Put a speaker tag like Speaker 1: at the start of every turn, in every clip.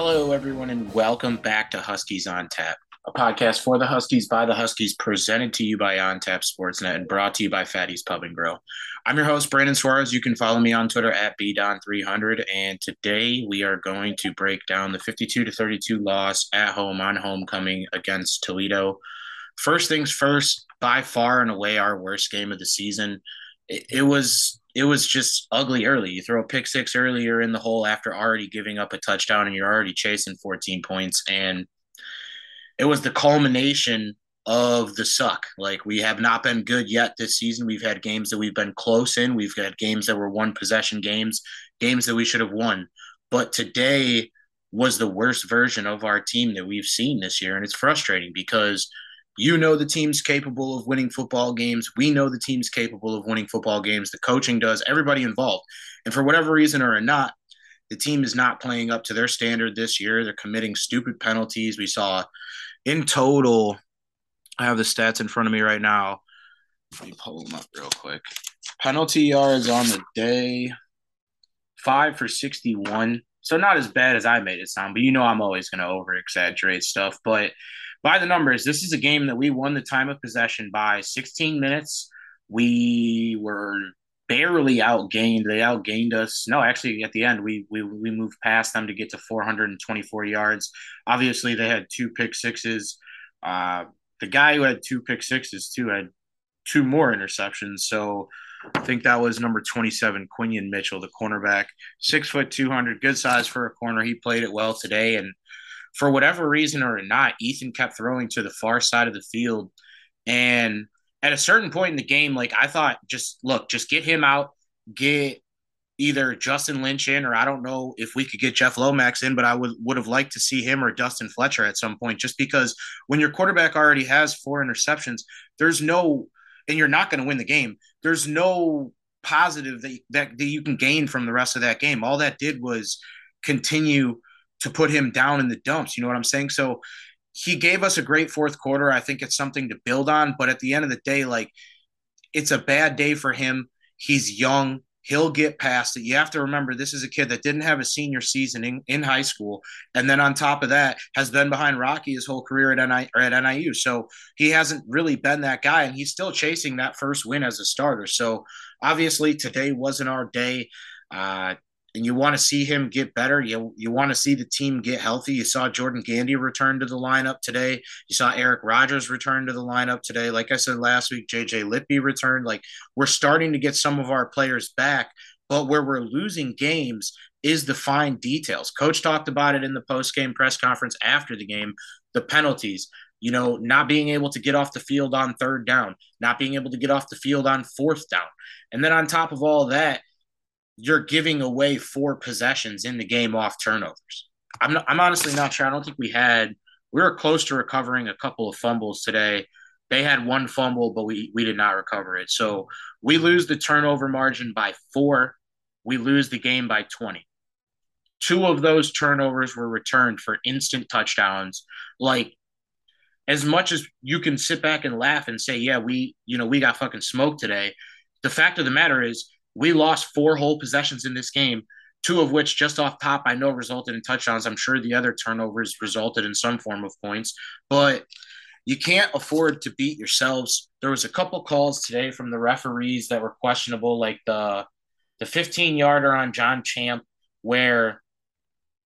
Speaker 1: Hello, everyone, and welcome back to Huskies on Tap, a podcast for the Huskies by the Huskies, presented to you by On Tap Sportsnet and brought to you by Fatty's Pub and Grill. I'm your host, Brandon Suarez. You can follow me on Twitter at bdon300, and today we are going to break down the 52 to 32 loss at home on homecoming against Toledo. First things first, by far and away our worst game of the season. It, it was it was just ugly early. You throw a pick six earlier in the hole after already giving up a touchdown and you're already chasing 14 points. And it was the culmination of the suck. Like we have not been good yet this season. We've had games that we've been close in. We've had games that were one possession games, games that we should have won. But today was the worst version of our team that we've seen this year. And it's frustrating because – you know the team's capable of winning football games. We know the team's capable of winning football games. The coaching does, everybody involved. And for whatever reason or not, the team is not playing up to their standard this year. They're committing stupid penalties. We saw in total, I have the stats in front of me right now. Let me pull them up real quick. Penalty yards on the day, five for 61. So not as bad as I made it sound, but you know I'm always going to over exaggerate stuff. But by the numbers, this is a game that we won the time of possession by 16 minutes. We were barely outgained. They outgained us. No, actually, at the end, we we we moved past them to get to 424 yards. Obviously, they had two pick sixes. Uh, the guy who had two pick sixes too had two more interceptions. So I think that was number 27, Quinyon Mitchell, the cornerback, six foot 200, good size for a corner. He played it well today, and for whatever reason or not, Ethan kept throwing to the far side of the field. And at a certain point in the game, like I thought, just look, just get him out, get either Justin Lynch in, or I don't know if we could get Jeff Lomax in, but I would would have liked to see him or Dustin Fletcher at some point, just because when your quarterback already has four interceptions, there's no, and you're not going to win the game. There's no positive that, that that you can gain from the rest of that game. All that did was continue to put him down in the dumps. You know what I'm saying? So he gave us a great fourth quarter. I think it's something to build on. But at the end of the day, like it's a bad day for him. He's young. He'll get past it. You have to remember this is a kid that didn't have a senior season in, in high school. And then on top of that, has been behind Rocky his whole career at, NI, or at NIU. So he hasn't really been that guy. And he's still chasing that first win as a starter. So obviously today wasn't our day. Uh, and you want to see him get better. You you want to see the team get healthy. You saw Jordan Gandy return to the lineup today. You saw Eric Rogers return to the lineup today. Like I said last week, JJ Lippy returned. Like we're starting to get some of our players back, but where we're losing games is the fine details. Coach talked about it in the post game press conference after the game. The penalties, you know, not being able to get off the field on third down, not being able to get off the field on fourth down. And then on top of all that, you're giving away four possessions in the game off turnovers. I'm not, I'm honestly not sure. I don't think we had we were close to recovering a couple of fumbles today. They had one fumble, but we we did not recover it. So we lose the turnover margin by four. We lose the game by 20. Two of those turnovers were returned for instant touchdowns. Like as much as you can sit back and laugh and say, yeah, we, you know, we got fucking smoked today. The fact of the matter is we lost four whole possessions in this game, two of which just off top I know resulted in touchdowns. I'm sure the other turnovers resulted in some form of points, but you can't afford to beat yourselves. There was a couple calls today from the referees that were questionable, like the the 15 yarder on John Champ, where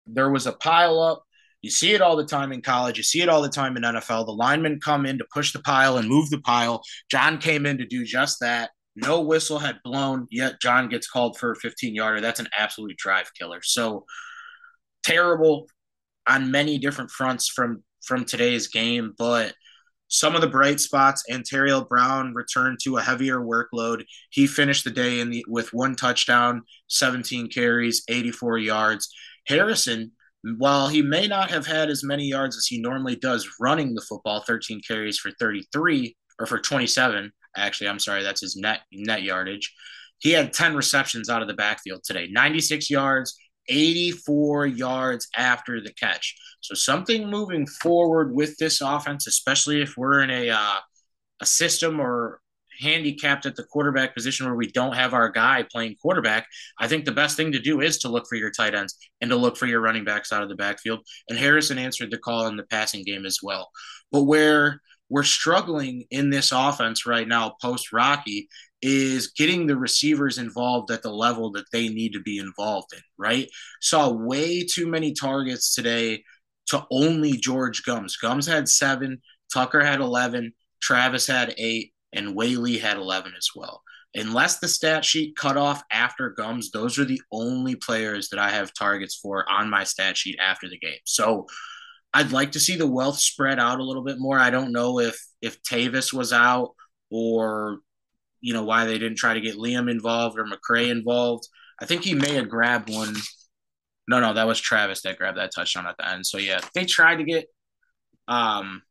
Speaker 1: there was a pile up. You see it all the time in college. You see it all the time in NFL. The linemen come in to push the pile and move the pile. John came in to do just that. No whistle had blown, yet John gets called for a 15 yarder. That's an absolute drive killer. So terrible on many different fronts from from today's game, but some of the bright spots, Antario Brown returned to a heavier workload. He finished the day in the with one touchdown, 17 carries, 84 yards. Harrison, while he may not have had as many yards as he normally does running the football, 13 carries for 33 or for 27, Actually, I'm sorry, that's his net net yardage. He had 10 receptions out of the backfield today, 96 yards, 84 yards after the catch. So something moving forward with this offense, especially if we're in a uh, a system or handicapped at the quarterback position where we don't have our guy playing quarterback, I think the best thing to do is to look for your tight ends and to look for your running backs out of the backfield. And Harrison answered the call in the passing game as well. But where we're struggling in this offense right now, post Rocky, is getting the receivers involved at the level that they need to be involved in, right? Saw way too many targets today to only George Gumbs. Gumbs had seven, Tucker had 11, Travis had eight, and Waylee had 11 as well. Unless the stat sheet cut off after Gumbs, those are the only players that I have targets for on my stat sheet after the game. So I'd like to see the wealth spread out a little bit more. I don't know if if Tavis was out or you know why they didn't try to get Liam involved or McCray involved. I think he may have grabbed one. No, no, that was Travis that grabbed that touchdown at the end. So yeah, they tried to get um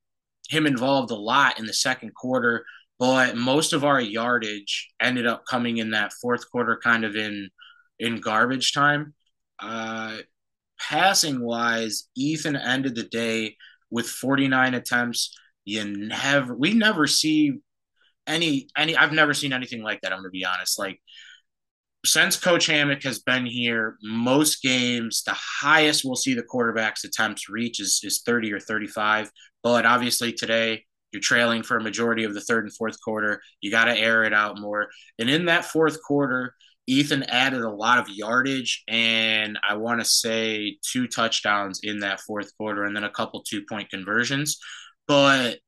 Speaker 1: him involved a lot in the second quarter, but most of our yardage ended up coming in that fourth quarter, kind of in in garbage time. Uh, passing wise, Ethan ended the day with 49 attempts. You never, we never see any any. I've never seen anything like that. I'm gonna be honest. Like since Coach Hammock has been here, most games, the highest we'll see the quarterback's attempts reach is, is 30 or 35. But obviously today, you're trailing for a majority of the third and fourth quarter. You got to air it out more. And in that fourth quarter, Ethan added a lot of yardage and I want to say two touchdowns in that fourth quarter and then a couple two point conversions. But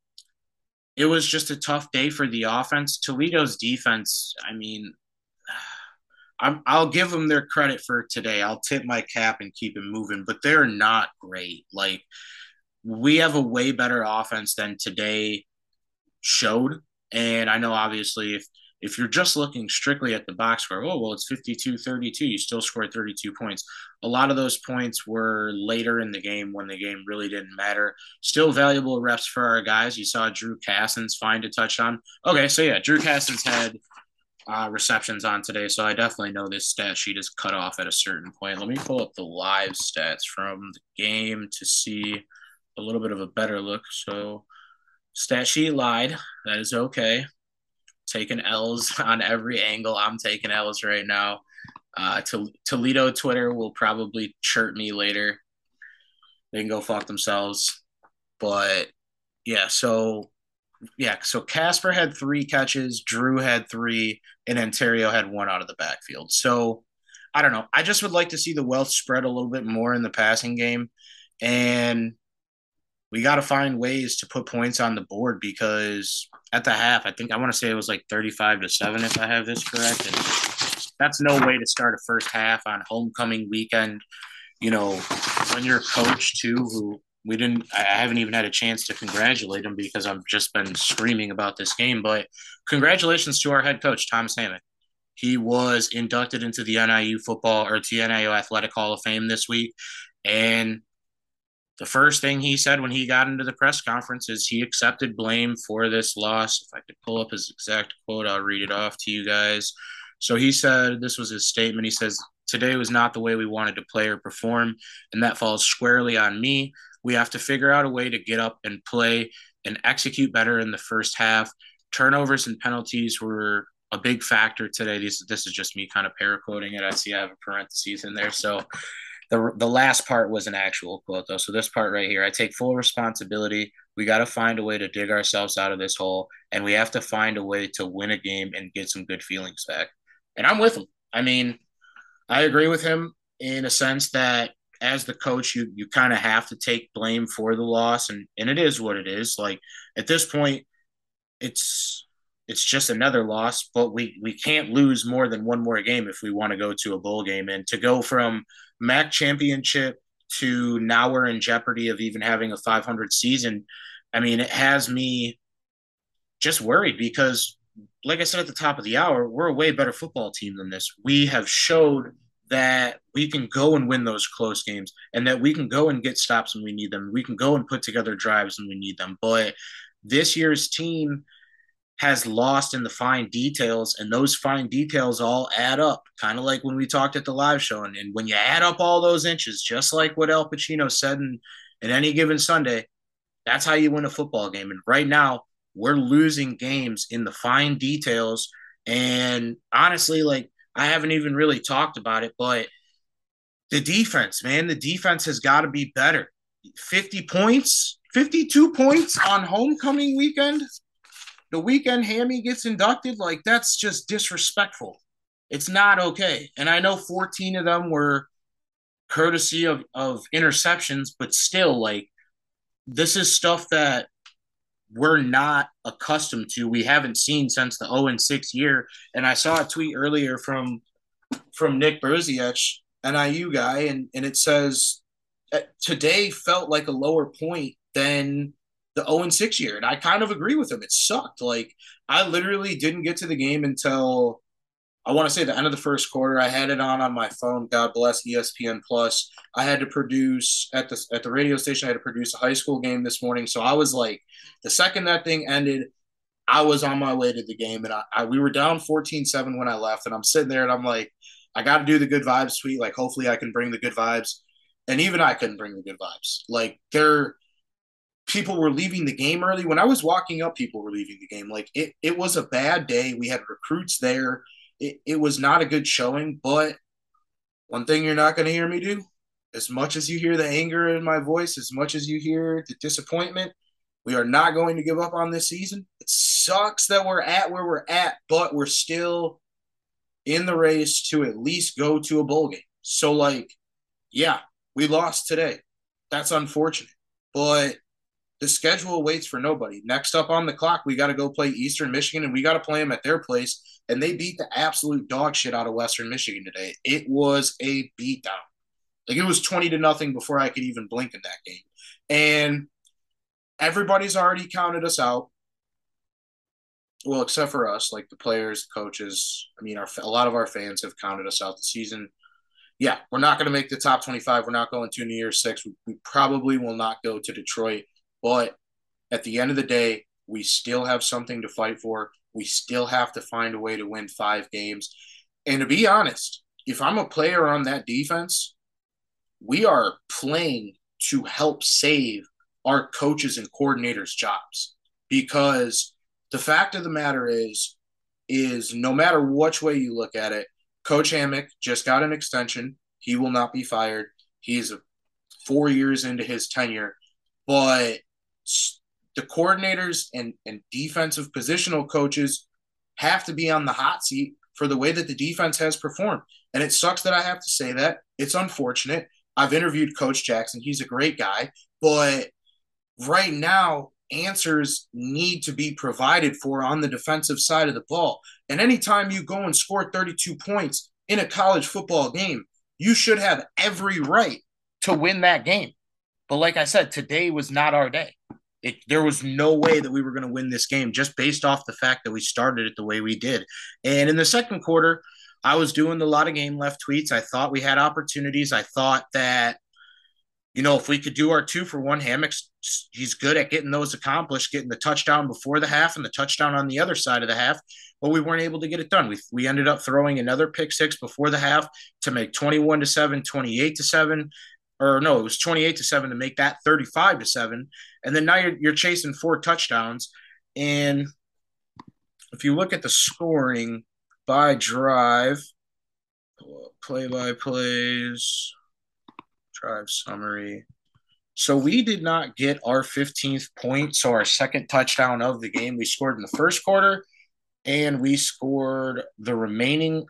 Speaker 1: it was just a tough day for the offense. Toledo's defense, I mean, i will give them their credit for today. I'll tip my cap and keep it moving, but they're not great. Like, we have a way better offense than today showed. And I know obviously if if you're just looking strictly at the box score, oh well it's 52-32, you still scored 32 points. A lot of those points were later in the game when the game really didn't matter. Still valuable reps for our guys. You saw Drew Cassins find a touchdown. Okay, so yeah, Drew Cassins had uh, receptions on today, so I definitely know this stat sheet is cut off at a certain point. Let me pull up the live stats from the game to see a little bit of a better look. So stat sheet lied. That is okay. Taking L's on every angle. I'm taking L's right now. Uh, to, Toledo Twitter will probably chirp me later. They can go fuck themselves. But yeah, so yeah, so Casper had three catches, Drew had three, and Antario had one out of the backfield. So I don't know. I just would like to see the wealth spread a little bit more in the passing game. And we got to find ways to put points on the board because at the half, I think I want to say it was like 35 to 7 if I have this correct. And that's no way to start a first half on homecoming weekend. You know, when your coach too, who we didn't I haven't even had a chance to congratulate him because I've just been screaming about this game. But congratulations to our head coach, Thomas Hammock. He was inducted into the NIU football or NIU Athletic Hall of Fame this week. And the first thing he said when he got into the press conference is he accepted blame for this loss. If I could pull up his exact quote, I'll read it off to you guys. So he said, this was his statement. He says, Today was not the way we wanted to play or perform, and that falls squarely on me. We have to figure out a way to get up and play and execute better in the first half. Turnovers and penalties were a big factor today. This, this is just me kind of paraquoting it. I see I have a parentheses in there. So the the last part was an actual quote though. So this part right here, I take full responsibility. We got to find a way to dig ourselves out of this hole, and we have to find a way to win a game and get some good feelings back. And I'm with him. I mean, I agree with him in a sense that as the coach, you you kind of have to take blame for the loss, and and it is what it is. Like at this point, it's it's just another loss, but we we can't lose more than one more game if we want to go to a bowl game. And to go from MAC championship to now we're in jeopardy of even having a 500 season. I mean, it has me just worried because, like I said at the top of the hour, we're a way better football team than this. We have showed that we can go and win those close games and that we can go and get stops when we need them. We can go and put together drives when we need them. But this year's team has lost in the fine details, and those fine details all add up, kind of like when we talked at the live show. And, and, when you add up all those inches, just like what Al Pacino said in, in any given Sunday, that's how you win a football game. And right now, we're losing games in the fine details. And honestly, like I haven't even really talked about it, but the defense, man, the defense has got to be better. 50 points, 52 points on homecoming weekend. The weekend Hammy gets inducted, like that's just disrespectful. It's not okay. And I know 14 of them were courtesy of, of interceptions, but still, like, this is stuff that we're not accustomed to. We haven't seen since the 0 and 6 year. And I saw a tweet earlier from from Nick Berziach, NIU guy, and, and it says today felt like a lower point than the 0 and 6 year. And I kind of agree with him. It sucked. Like I literally didn't get to the game until I want to say the end of the first quarter. I had it on on my phone. God bless ESPN Plus. I had to produce at the at the radio station. I had to produce a high school game this morning. So I was like, the second that thing ended, I was on my way to the game, and I, I we were down 14-7 when I left, and I'm sitting there and I'm like, I got to do the good vibes tweet. Like, hopefully, I can bring the good vibes, and even I couldn't bring the good vibes. Like, there, people were leaving the game early. When I was walking up, people were leaving the game. Like, it it was a bad day. We had recruits there it, it was not a good showing, but one thing you're not going to hear me do, as much as you hear the anger in my voice, as much as you hear the disappointment, we are not going to give up on this season. It sucks that we're at where we're at, but we're still in the race to at least go to a bowl game. So, like, yeah, we lost today. That's unfortunate. But the schedule waits for nobody. Next up on the clock, we got to go play Eastern Michigan, and we got to play them at their place. And they beat the absolute dog shit out of Western Michigan today. It was a beatdown. Like it was twenty to nothing before I could even blink in that game, and everybody's already counted us out. Well, except for us, like the players, coaches. I mean, our a lot of our fans have counted us out the season. Yeah, we're not going to make the top twenty-five. We're not going to New Year's Six. We, we probably will not go to Detroit but at the end of the day, we still have something to fight for. We still have to find a way to win five games. And to be honest, if I'm a player on that defense, we are playing to help save our coaches and coordinators' jobs. Because the fact of the matter is, is no matter which way you look at it, Coach Hammock just got an extension. He will not be fired. He's four years into his tenure. But the coordinators and, and defensive positional coaches have to be on the hot seat for the way that the defense has performed. And it sucks that I have to say that. It's unfortunate. I've interviewed Coach Jackson. He's a great guy. But right now, answers need to be provided for on the defensive side of the ball. And anytime you go and score 32 points in a college football game, you should have every right to win that game. But like I said, today was not our day. It, there was no way that we were going to win this game just based off the fact that we started it the way we did. And in the second quarter, I was doing a lot of game left tweets. I thought we had opportunities. I thought that, you know, if we could do our two for one, Hammock's he's good at getting those accomplished, getting the touchdown before the half and the touchdown on the other side of the half. But we weren't able to get it done. We, we ended up throwing another pick six before the half to make 21 to 7, 28 to 7 or no, it was 28 to 7 to make that 35 to 7. And then now you're, you're chasing four touchdowns. And if you look at the scoring by drive, play by plays, drive summary. So we did not get our 15th point. So our second touchdown of the game, we scored in the first quarter and we scored the remaining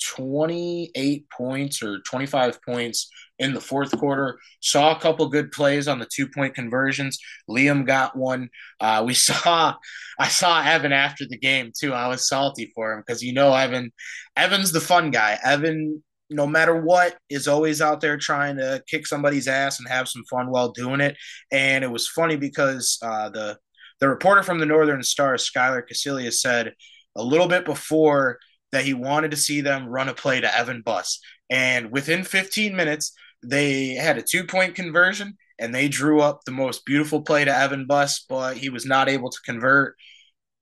Speaker 1: 28 points or 25 points in the fourth quarter. Saw a couple good plays on the two point conversions. Liam got one. Uh, we saw, I saw Evan after the game too. I was salty for him because you know Evan, Evan's the fun guy. Evan, no matter what, is always out there trying to kick somebody's ass and have some fun while doing it. And it was funny because uh, the the reporter from the Northern Star, Skylar Casillas, said a little bit before that he wanted to see them run a play to Evan Buss. And within 15 minutes, they had a two point conversion and they drew up the most beautiful play to Evan Buss, but he was not able to convert.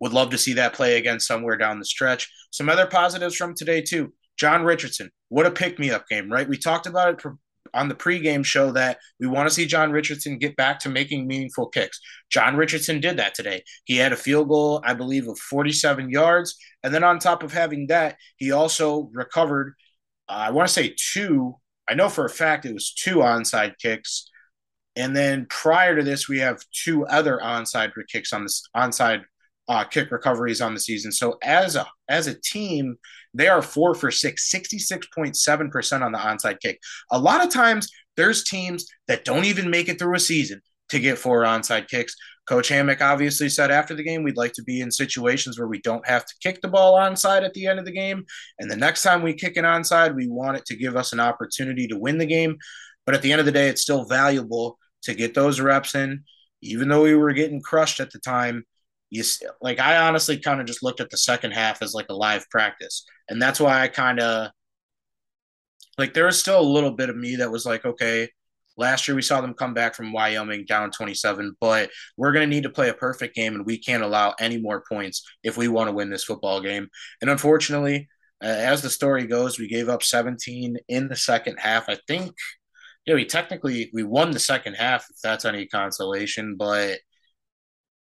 Speaker 1: Would love to see that play again somewhere down the stretch. Some other positives from today, too. John Richardson, what a pick me up game, right? We talked about it on the pregame show that we want to see John Richardson get back to making meaningful kicks. John Richardson did that today. He had a field goal, I believe, of 47 yards. And then on top of having that, he also recovered, uh, I want to say two, I know for a fact it was two onside kicks. And then prior to this, we have two other onside kicks on this onside uh, kick recoveries on the season. So as a as a team, they are four for six, 66.7% on the onside kick. A lot of times there's teams that don't even make it through a season to get four onside kicks. Coach Hammock obviously said after the game, we'd like to be in situations where we don't have to kick the ball onside at the end of the game. And the next time we kick an onside, we want it to give us an opportunity to win the game. But at the end of the day, it's still valuable to get those reps in. Even though we were getting crushed at the time, you like I honestly kind of just looked at the second half as like a live practice, and that's why I kind of like there was still a little bit of me that was like, okay, last year we saw them come back from Wyoming down 27, but we're going to need to play a perfect game, and we can't allow any more points if we want to win this football game. And unfortunately, uh, as the story goes, we gave up 17 in the second half. I think, know, we technically we won the second half if that's any consolation, but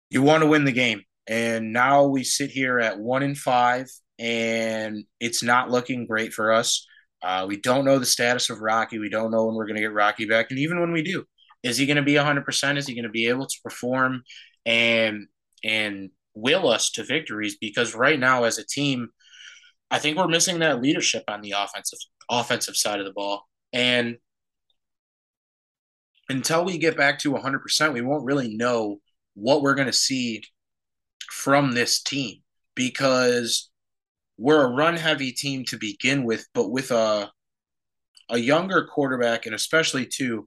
Speaker 1: you want to win the game. And now we sit here at one in five, and it's not looking great for us. Uh, we don't know the status of Rocky. We don't know when we're going to get Rocky back. And even when we do, is he going to be 100%? Is he going to be able to perform and and will us to victories? Because right now, as a team, I think we're missing that leadership on the offensive offensive side of the ball. And until we get back to 100%, we won't really know what we're going to see from this team because we're a run heavy team to begin with, but with a a younger quarterback and especially too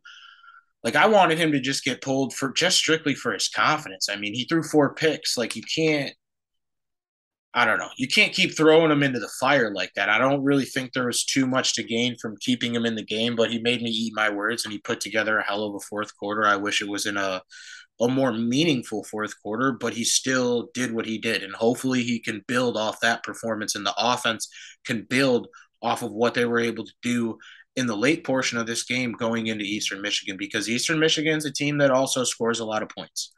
Speaker 1: like I wanted him to just get pulled for just strictly for his confidence. I mean, he threw four picks. Like you can't I don't know. You can't keep throwing him into the fire like that. I don't really think there was too much to gain from keeping him in the game, but he made me eat my words and he put together a hell of a fourth quarter. I wish it was in a a more meaningful fourth quarter, but he still did what he did. And hopefully he can build off that performance and the offense can build off of what they were able to do in the late portion of this game going into Eastern Michigan because Eastern Michigan's a team that also scores a lot of points.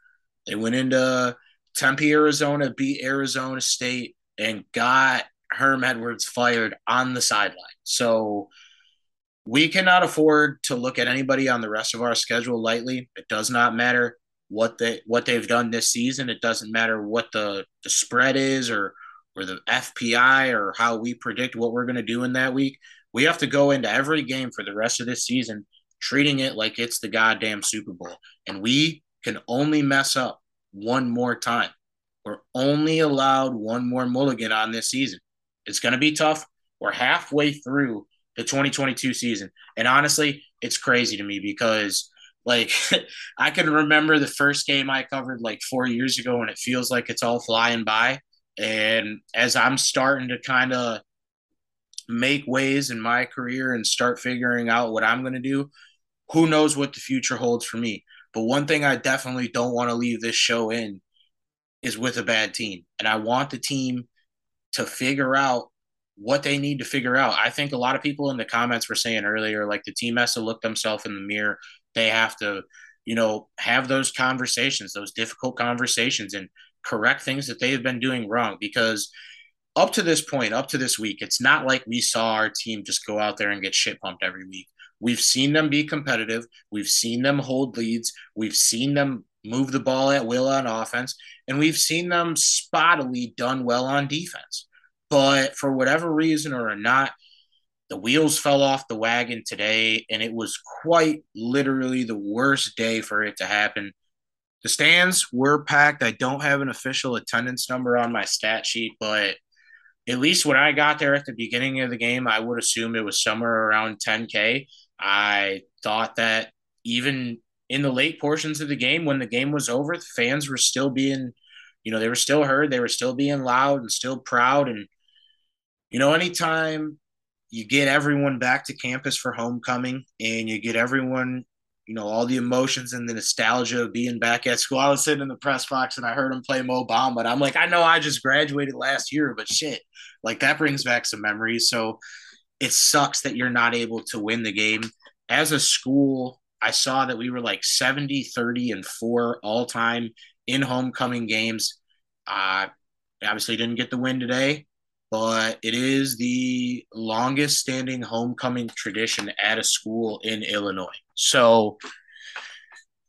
Speaker 1: They went into Tempe, Arizona, beat Arizona State, and got Herm Edwards fired on the sideline. So we cannot afford to look at anybody on the rest of our schedule lightly. It does not matter what they what they've done this season. It doesn't matter what the the spread is or or the FPI or how we predict what we're going to do in that week. We have to go into every game for the rest of this season treating it like it's the goddamn Super Bowl. And we can only mess up one more time. We're only allowed one more mulligan on this season. It's going to be tough. We're halfway through the 2022 season. And honestly, it's crazy to me because like I can remember the first game I covered like four years ago, and it feels like it's all flying by. And as I'm starting to kind of make ways in my career and start figuring out what I'm going to do, who knows what the future holds for me. But one thing I definitely don't want to leave this show in is with a bad team. And I want the team to figure out what they need to figure out. I think a lot of people in the comments were saying earlier, like the team has to look themselves in the mirror they have to, you know, have those conversations, those difficult conversations, and correct things that they have been doing wrong. Because up to this point, up to this week, it's not like we saw our team just go out there and get shit pumped every week. We've seen them be competitive. We've seen them hold leads. We've seen them move the ball at will on offense, and we've seen them spottily done well on defense. But for whatever reason or not, the wheels fell off the wagon today, and it was quite literally the worst day for it to happen. The stands were packed. I don't have an official attendance number on my stat sheet, but at least when I got there at the beginning of the game, I would assume it was somewhere around 10K. I thought that even in the late portions of the game, when the game was over, the fans were still being, you know, they were still heard, they were still being loud and still proud. And, you know, anytime you get everyone back to campus for homecoming and you get everyone you know all the emotions and the nostalgia of being back at school. I was sitting in the press box and i heard him play mo and i'm like i know i just graduated last year but shit like that brings back some memories. So it sucks that you're not able to win the game. As a school, I saw that we were like 70, 30, and four all time in homecoming games. Uh, obviously didn't get the win today, but it is the longest standing homecoming tradition at a school in Illinois. So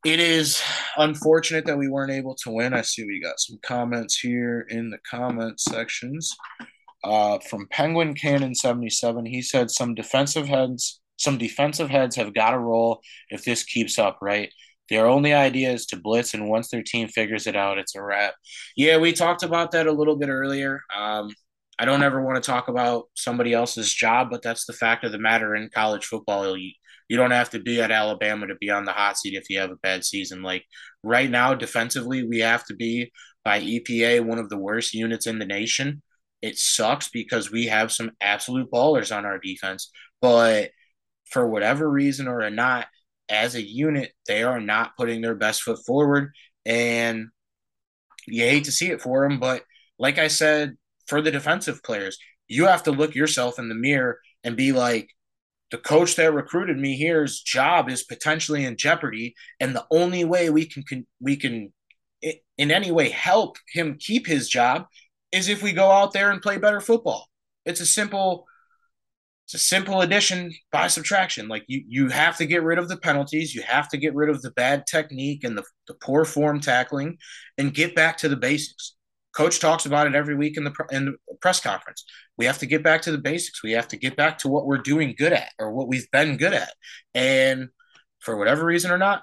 Speaker 1: it is unfortunate that we weren't able to win. I see we got some comments here in the comment sections. Uh, from Penguin Cannon 77, he said some defensive heads, some defensive heads have got to roll if this keeps up, right? Their only idea is to blitz, and once their team figures it out, it's a wrap. Yeah, we talked about that a little bit earlier. Um, I don't ever want to talk about somebody else's job, but that's the fact of the matter in college football. You, you don't have to be at Alabama to be on the hot seat if you have a bad season. Like right now, defensively, we have to be by EPA one of the worst units in the nation. It sucks because we have some absolute ballers on our defense, but for whatever reason or not, as a unit, they are not putting their best foot forward. And you hate to see it for them, but like I said, for the defensive players, you have to look yourself in the mirror and be like, the coach that recruited me here's job is potentially in jeopardy, and the only way we can, can we can in any way help him keep his job is if we go out there and play better football. It's a simple it's a simple addition by subtraction. Like you, you have to get rid of the penalties. You have to get rid of the bad technique and the, the poor form tackling, and get back to the basics. Coach talks about it every week in the in the press conference. We have to get back to the basics. We have to get back to what we're doing good at or what we've been good at. And for whatever reason or not,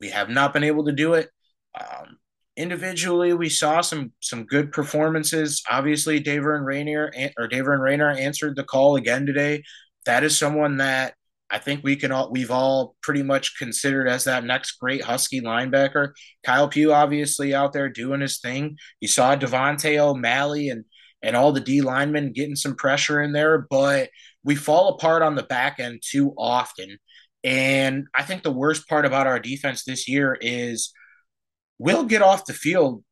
Speaker 1: we have not been able to do it. Um, individually, we saw some some good performances. Obviously, Daver and Rainier or Daver and Rainer answered the call again today. That is someone that I think we can all we've all pretty much considered as that next great Husky linebacker. Kyle Pugh obviously out there doing his thing. You saw Devontae O'Malley and and all the D linemen getting some pressure in there, but we fall apart on the back end too often. And I think the worst part about our defense this year is we'll get off the field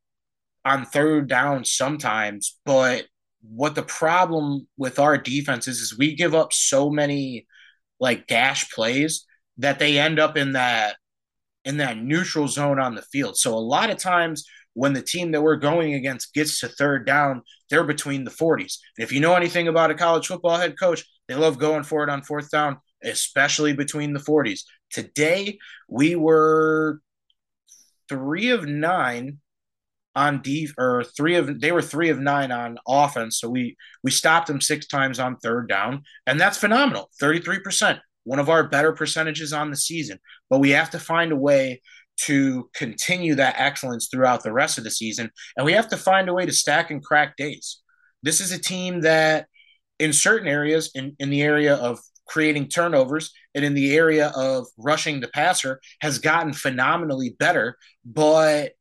Speaker 1: on third down sometimes, but what the problem with our defense is is we give up so many like dash plays that they end up in that in that neutral zone on the field. So a lot of times when the team that we're going against gets to third down, they're between the 40s. And if you know anything about a college football head coach, they love going for it on fourth down, especially between the 40s. Today, we were three of nine on D or three of they were three of nine on offense. So we we stopped them six times on third down, and that's phenomenal. 33%, one of our better percentages on the season. But we have to find a way to continue that excellence throughout the rest of the season. And we have to find a way to stack and crack days. This is a team that in certain areas, in, in the area of creating turnovers and in the area of rushing the passer has gotten phenomenally better. But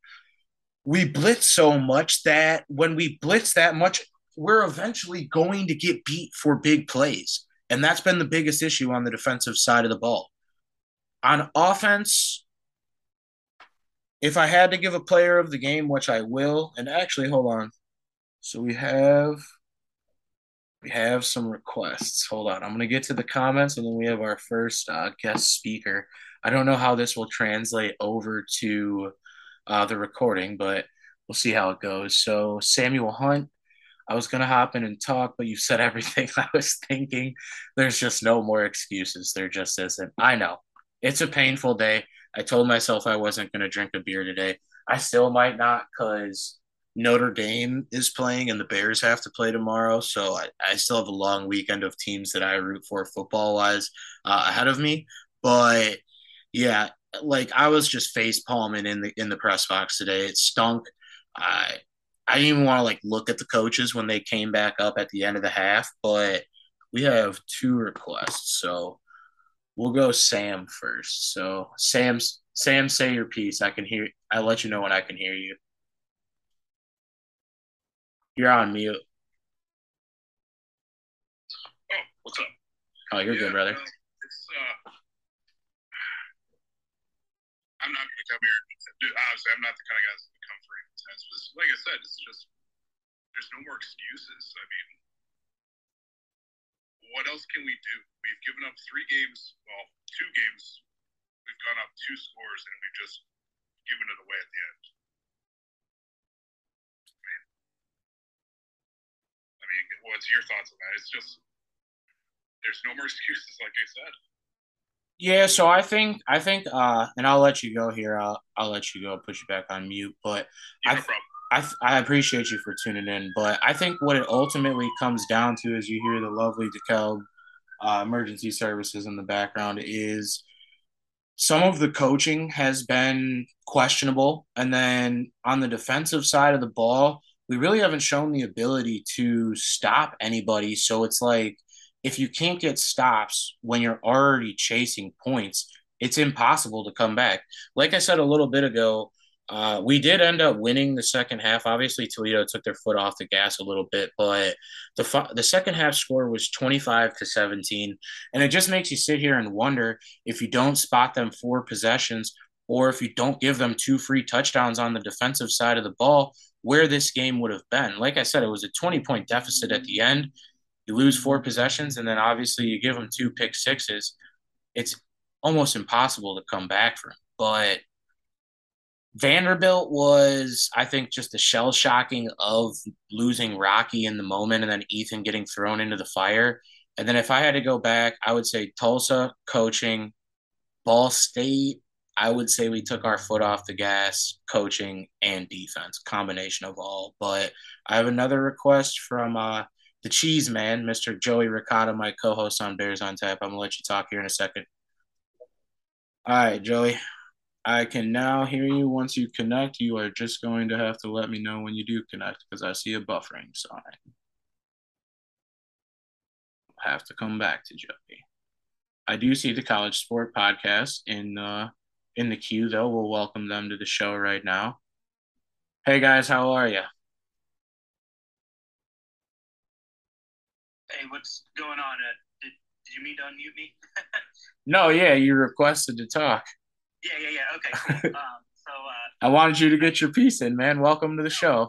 Speaker 1: we blitz so much that when we blitz that much, we're eventually going to get beat for big plays. And that's been the biggest issue on the defensive side of the ball. On offense, if I had to give a player of the game, which I will, and actually, hold on. So we have we have some requests. Hold on. I'm going to get to the comments and then we have our first uh, guest speaker. I don't know how this will translate over to uh, the recording, but we'll see how it goes. So, Samuel Hunt, I was going to hop in and talk, but you said everything I was thinking. There's just no more excuses. There just isn't. I know. It's a painful day. I told myself I wasn't going to drink a beer today. I still might not because Notre Dame is playing and the Bears have to play tomorrow. So I, I still have a long weekend of teams that I root for football wise uh, ahead of me. But yeah, like I was just face palming in the in the press box today. It stunk. I I didn't even want to like look at the coaches when they came back up at the end of the half, but we have two requests. So we'll go Sam first. So Sam's Sam, say your piece. I can hear I'll let you know when I can hear you. You're on mute.
Speaker 2: Oh, what's up?
Speaker 1: Oh, you're yeah, good, brother.
Speaker 2: Uh, I'm not going to come here. Dude, honestly, I'm not the kind of guy that's going to come for any test. But like I said, it's just there's no more excuses. I mean, what else can we do? We've given up three games, well, two games. We've gone up two scores, and we've just given it away at the end. I mean, what's your thoughts on that? It's just there's no more excuses, like I said.
Speaker 1: Yeah, so I think I think uh and I'll let you go here. I'll I'll let you go, put you back on mute. But
Speaker 2: Yeah,
Speaker 1: I
Speaker 2: no.
Speaker 1: I I appreciate you for tuning in. But I think what it ultimately comes down to is you hear the lovely DeKalb uh, emergency services in the background is some of the coaching has been questionable. And then on the defensive side of the ball, we really haven't shown the ability to stop anybody. So it's like if you can't get stops when you're already chasing points, it's impossible to come back. Like I said a little bit ago, uh, we did end up winning the second half. Obviously, Toledo took their foot off the gas a little bit, but the the second half score was 25 to 17. And it just makes you sit here and wonder if you don't spot them four possessions or if you don't give them two free touchdowns on the defensive side of the ball, where this game would have been. Like I said, it was a 20 point deficit at the end. You lose four possessions, and then obviously you give them two pick sixes. It's almost impossible to come back from. But Vanderbilt was, I think, just the shell shocking of losing Rocky in the moment and then Ethan getting thrown into the fire. And then if I had to go back, I would say Tulsa coaching, Ball State. I would say we took our foot off the gas, coaching and defense, combination of all. But I have another request from uh, the Cheese Man, Mr. Joey Ricotta, my co-host on Bears on Tap. I'm gonna let you talk here in a second. All right, Joey. I can now hear you. Once you connect, you are just going to have to let me know when you do connect because I see a buffering sign. I'll have to come back to Joey. I do see the College Sport Podcast in uh, in the queue, though. We'll welcome them to the show right now. Hey guys, how are you?
Speaker 3: Hey, what's going on? Uh, did, did you mean to unmute me?
Speaker 1: No, yeah, you requested to talk.
Speaker 3: yeah, yeah, yeah. Okay, cool. um, so, uh,
Speaker 1: I wanted you to get your piece in, man. Welcome to the show.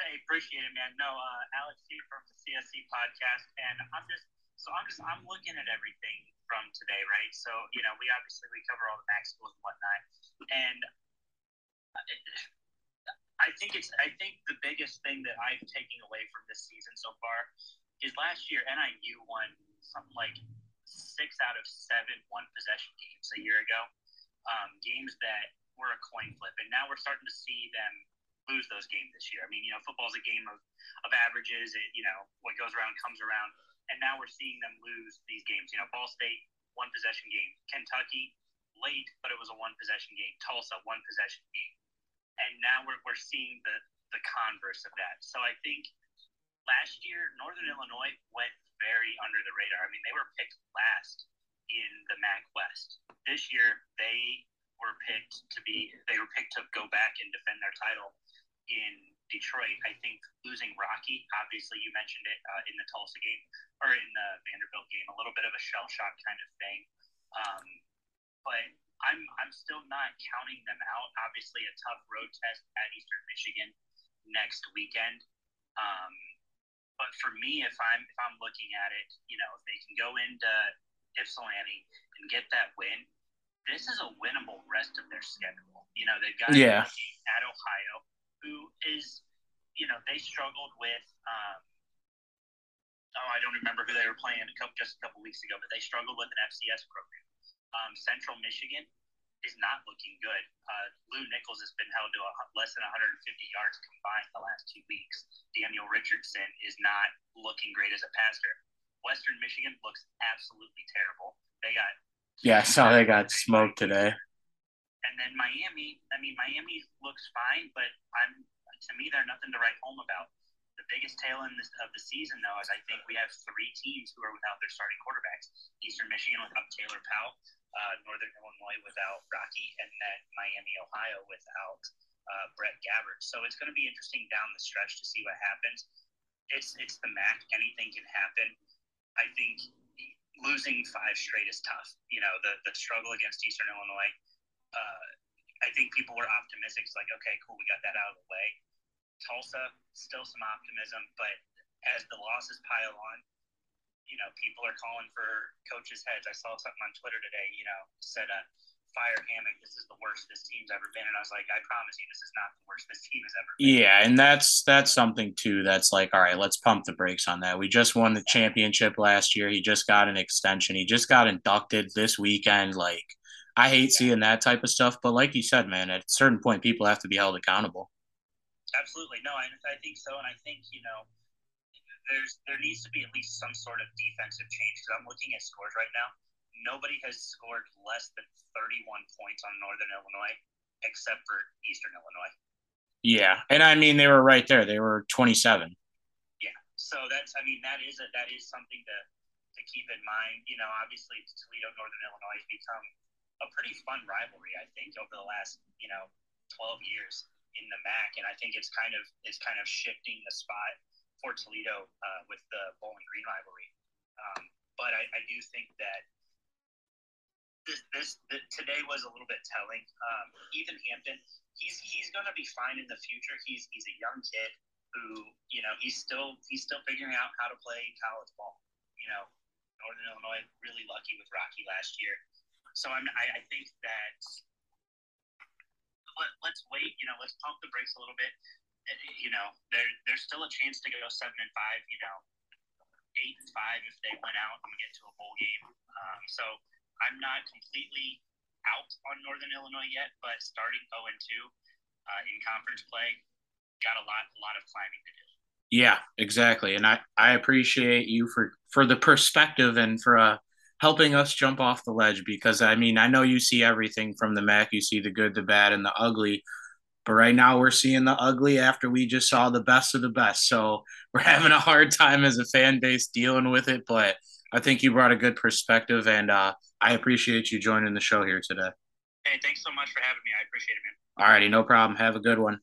Speaker 3: hey, appreciate it, man. No, uh, Alex here from the CSC podcast, and I'm just so I'm just I'm looking at everything from today, right? So, you know, we obviously we cover all the schools and whatnot, and I think it's I think the biggest thing that I'm taking away from this season so far is last year NIU won something like six out of seven one possession games a year ago, um, games that were a coin flip, and now we're starting to see them lose those games this year. I mean, you know, football's a game of, of averages. It, you know, what goes around comes around, and now we're seeing them lose these games. You know, Ball State one possession game, Kentucky late, but it was a one possession game. Tulsa one possession game, and now we're we're seeing the the converse of that. So I think last year Northern Illinois went very under the radar. I mean, they were picked last in the MAC West. This year they were picked to be they were picked to go back and defend their title in Detroit. I think losing Rocky, obviously you mentioned it uh, in the Tulsa game or in the Vanderbilt game, a little bit of a shell shock kind of thing. Um, but I'm I'm still not counting them out. Obviously, a tough road test at Eastern Michigan next weekend. Um, but for me, if I'm if I'm looking at it, you know, if they can go into Ypsilanti and get that win, this is a winnable rest of their schedule. You know, they've got
Speaker 1: Yeah.
Speaker 3: at Ohio, who is, you know, they struggled with. Um, oh, I don't remember who they were playing a couple just a couple weeks ago, but they struggled with an FCS program. Um, Central Michigan is not looking good. Uh, Lew Nichols has been held to a, less than 150 yards combined the last two weeks. Daniel Richardson is not looking great as a passer. Western Michigan looks absolutely terrible. They got
Speaker 1: Yeah, I saw they got smoked today.
Speaker 3: and then Miami, I mean, Miami looks fine, but I'm to me they're nothing to write home about. The biggest tail in this, of the season, though, is I think we have three teams who are without their starting quarterbacks: Eastern Michigan without Taylor Powell, uh, Northern Illinois without Rocky, and then Miami, Ohio without uh, Brett Gabbert. So it's going to be interesting down the stretch to see what happens. It's it's the MAC; anything can happen. I think losing five straight is tough. You know, the the struggle against Eastern Illinois uh, I think people were optimistic. It's like, okay, cool, we got that out of the way. Tulsa, still some optimism, but as the losses pile on, you know, people are calling for coaches' heads. I saw something on Twitter today, you know, said, uh, fire Hammock. This is the worst this team's ever been. And I was like, I promise you, this is not the worst this team has ever been.
Speaker 1: Yeah, and that's that's something too. That's like, all right, let's pump the brakes on that. We just won the championship last year. He just got an extension. He just got inducted this weekend. Like, I hate yeah. seeing that type of stuff. But like you said, man, at a certain point, people have to be held accountable.
Speaker 3: Absolutely, no, I, I think so, and I think you know there's there needs to be at least some sort of defensive change because I'm looking at scores right now. Nobody has scored less than 31 points on Northern Illinois except for Eastern Illinois.
Speaker 1: Yeah, and I mean they were right there. They were 27.
Speaker 3: Yeah, so that's I mean that is a, that is something to to keep in mind. You know, obviously Toledo Northern Illinois has become a pretty fun rivalry. I think over the last you know 12 years in the MAC, and I think it's kind of it's kind of shifting the spot for Toledo uh, with the Bowling Green rivalry. Um, but I, I, do think that this, this, this, today was a little bit telling. Um, Ethan Hampton, he's he's going to be fine in the future. He's he's a young kid who you know he's still he's still figuring out how to play college ball. You know, Northern Illinois really lucky with Rocky last year. So I'm, I, I think that let, let's wait. You know, let's pump the brakes a little bit you know, there there's still a chance to go seven and five. You know, eight and five if they went out and get to a bowl game. Um, so I'm not completely out on Northern Illinois yet, but starting 0 and 2 uh, in conference play, got a lot a lot of climbing to do.
Speaker 1: Yeah, exactly, and I I appreciate you for for the perspective and for uh, helping us jump off the ledge because I mean I know you see everything from the MAC, you see the good, the bad, and the ugly. But right now we're seeing the ugly after we just saw the best of the best. So we're having a hard time as a fan base dealing with it. But I think you brought a good perspective, and uh, I appreciate you joining the show here today.
Speaker 3: Hey, thanks so much for having me. I appreciate it, man.
Speaker 1: All righty, no problem. Have a good one.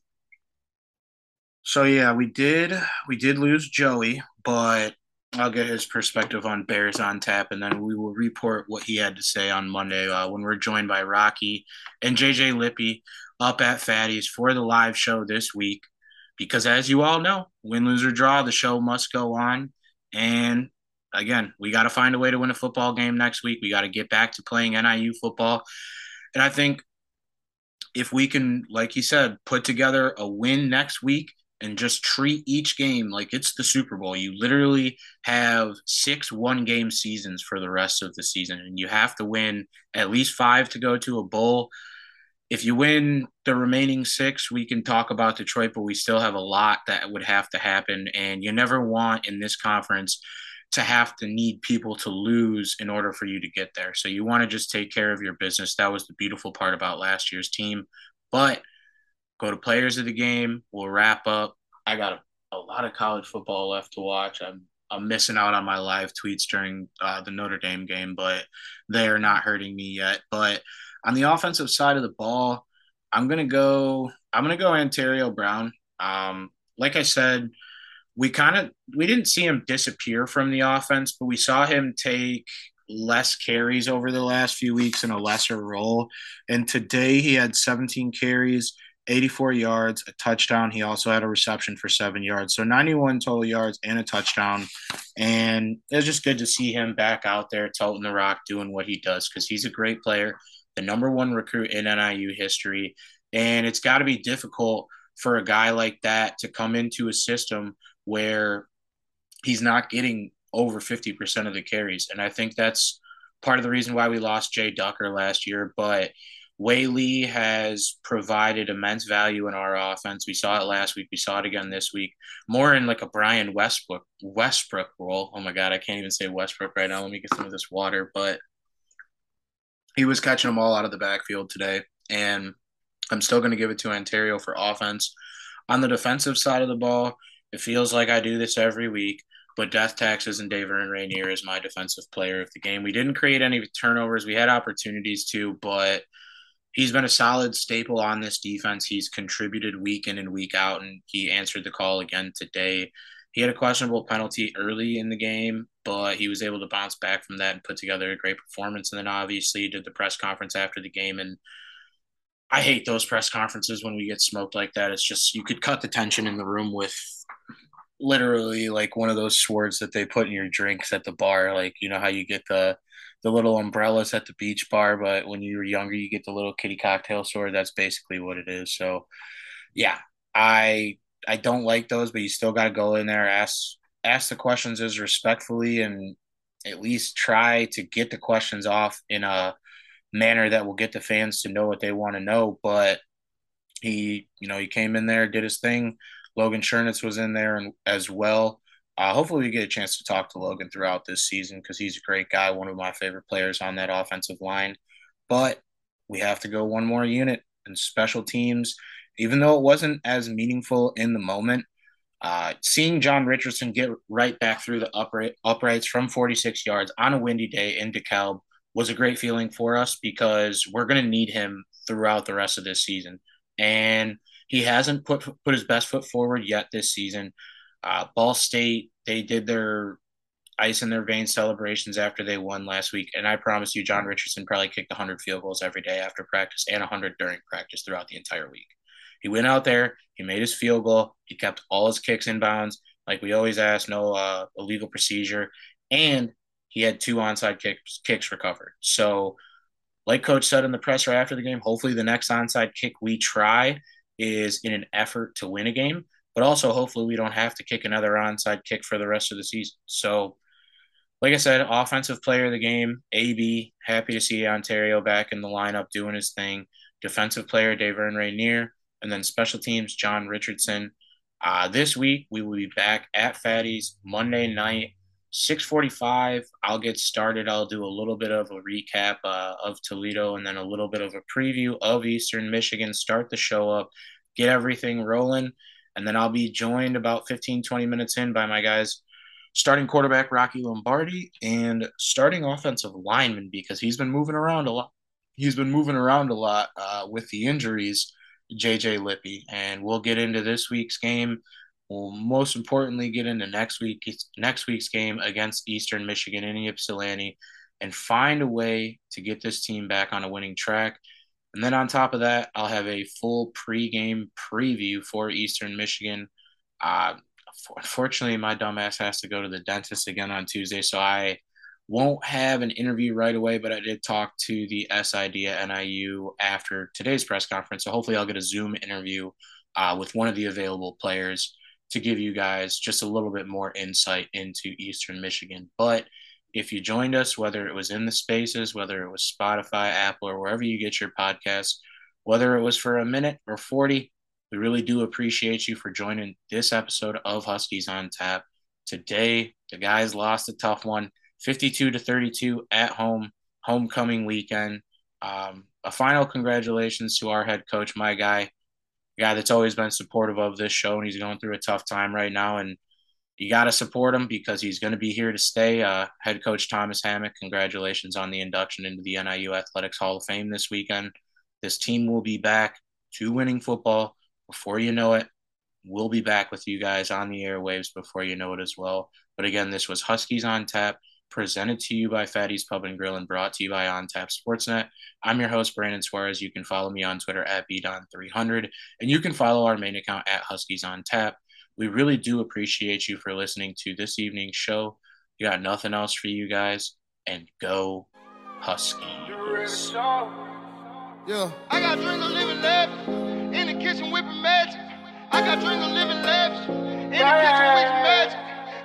Speaker 1: So yeah, we did we did lose Joey, but I'll get his perspective on Bears on tap, and then we will report what he had to say on Monday uh, when we're joined by Rocky and JJ Lippy up at Fatty's for the live show this week. Because as you all know, win, lose, or draw, the show must go on. And again, we got to find a way to win a football game next week. We got to get back to playing NIU football. And I think if we can, like you said, put together a win next week and just treat each game like it's the Super Bowl. You literally have six one game seasons for the rest of the season, and you have to win at least five to go to a bowl if you win the remaining six, we can talk about Detroit, but we still have a lot that would have to happen. And you never want in this conference to have to need people to lose in order for you to get there. So you want to just take care of your business. That was the beautiful part about last year's team. But go to players of the game. We'll wrap up. I got a, a lot of college football left to watch. I'm I'm missing out on my live tweets during uh, the Notre Dame game, but they are not hurting me yet. But on the offensive side of the ball, I'm gonna go. I'm gonna go Antario Brown. Um, like I said, we kind of we didn't see him disappear from the offense, but we saw him take less carries over the last few weeks in a lesser role. And today he had 17 carries, 84 yards, a touchdown. He also had a reception for seven yards. So 91 total yards and a touchdown. And it was just good to see him back out there toting the rock, doing what he does because he's a great player the number one recruit in NIU history. And it's got to be difficult for a guy like that to come into a system where he's not getting over 50% of the carries. And I think that's part of the reason why we lost Jay Ducker last year. But Waylee has provided immense value in our offense. We saw it last week. We saw it again this week. More in like a Brian Westbrook Westbrook role. Oh my God, I can't even say Westbrook right now. Let me get some of this water. But he was catching them all out of the backfield today. And I'm still going to give it to Antario for offense. On the defensive side of the ball, it feels like I do this every week, but Death Taxes and David Rainier is my defensive player of the game. We didn't create any turnovers. We had opportunities to, but he's been a solid staple on this defense. He's contributed week in and week out, and he answered the call again today. He had a questionable penalty early in the game, but he was able to bounce back from that and put together a great performance. And then obviously did the press conference after the game. And I hate those press conferences when we get smoked like that. It's just you could cut the tension in the room with literally like one of those swords that they put in your drinks at the bar. Like you know how you get the the little umbrellas at the beach bar, but when you were younger, you get the little kitty cocktail sword. That's basically what it is. So, yeah, I I don't like those, but you still got to go in there, ask ask the questions as respectfully, and at least try to get the questions off in a manner that will get the fans to know what they want to know. But he, you know, he came in there, did his thing. Logan Zschernitz was in there and as well. Uh, hopefully, we get a chance to talk to Logan throughout this season because he's a great guy, one of my favorite players on that offensive line. But we have to go one more unit and special teams, even though it wasn't as meaningful in the moment. Uh, seeing John Richardson get right back through the upright, uprights from 46 yards on a windy day in DeKalb was a great feeling for us because we're going to need him throughout the rest of this season. And he hasn't put put his best foot forward yet this season. Uh, Ball State, they did their ice in their veins celebrations after they won last week. And I promise you, John Richardson probably kicked 100 field goals every day after practice and 100 during practice throughout the entire week. He went out there, he made his field goal, he kept all his kicks in bounds, like we always ask, no uh, illegal procedure, and he had two onside kicks, kicks recovered. So, like Coach said in the presser after the game, hopefully the next onside kick we try is in an effort to win a game but also hopefully we don't have to kick another onside kick for the rest of the season. So, like I said, offensive player of the game, AB, happy to see Antario back in the lineup doing his thing. Defensive player, Davern Rainier, and then special teams, John Richardson. Uh, this week we will be back at Fatty's Monday night, 6:45. I'll get started. I'll do a little bit of a recap uh, of Toledo and then a little bit of a preview of Eastern Michigan. Start the show up, get everything rolling and then I'll be joined about 15, 20 minutes in by my guys, starting quarterback Rocky Lombardi and starting offensive lineman because he's been moving around a lot. He's been moving around a lot uh, with the injuries, JJ Lippy. And we'll get into this week's game. We'll most importantly get into next week next week's game against Eastern Michigan in Ypsilanti and find a way to get this team back on a winning track. And then on top of that, I'll have a full pregame preview for Eastern Michigan. Uh, unfortunately, my dumbass has to go to the dentist again on Tuesday, so I won't have an interview right away. But I did talk to the SID at NIU after today's press conference, so hopefully I'll get a Zoom interview uh, with one of the available players to give you guys just a little bit more insight into Eastern Michigan. But if you joined us, whether it was in the spaces, whether it was Spotify, Apple, or wherever you get your podcasts, whether it was for a minute or 40, we really do appreciate you for joining this episode of Huskies on Tap. Today, the guys lost a tough one, 52 to 32 at home, homecoming weekend. Um, a final congratulations to our head coach, my guy, guy that's always been supportive of this show, and he's going through a tough time right now. And you got to support him because he's going to be here to stay. Uh, head coach Thomas Hammock, congratulations on the induction into the NIU Athletics Hall of Fame this weekend. This team will be back to winning football before you know it. We'll be back with you guys on the airwaves before you know it as well. But again, this was Huskies on Tap, presented to you by Fatty's Pub and Grill and brought to you by On Tap Sportsnet. I'm your host, Brandon Suarez. You can follow me on Twitter at BDon300, and you can follow our main account at Huskies on Tap. We really do appreciate you for listening to this evening's show. We got nothing else for you guys, and go Huskies. Yeah. I got drink of living labs in the kitchen whipping magic. I got drink of living labs in the kitchen whipping magic.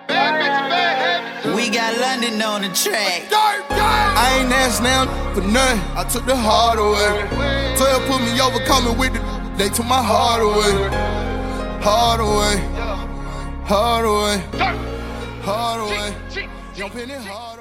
Speaker 1: Bad bitches, bad habits. We got London on the track. I ain't asked now for nothing. I took the heart away. 12 put me over, coming with the. They took my heart away. Heart away. Hard away. Hard away. It hard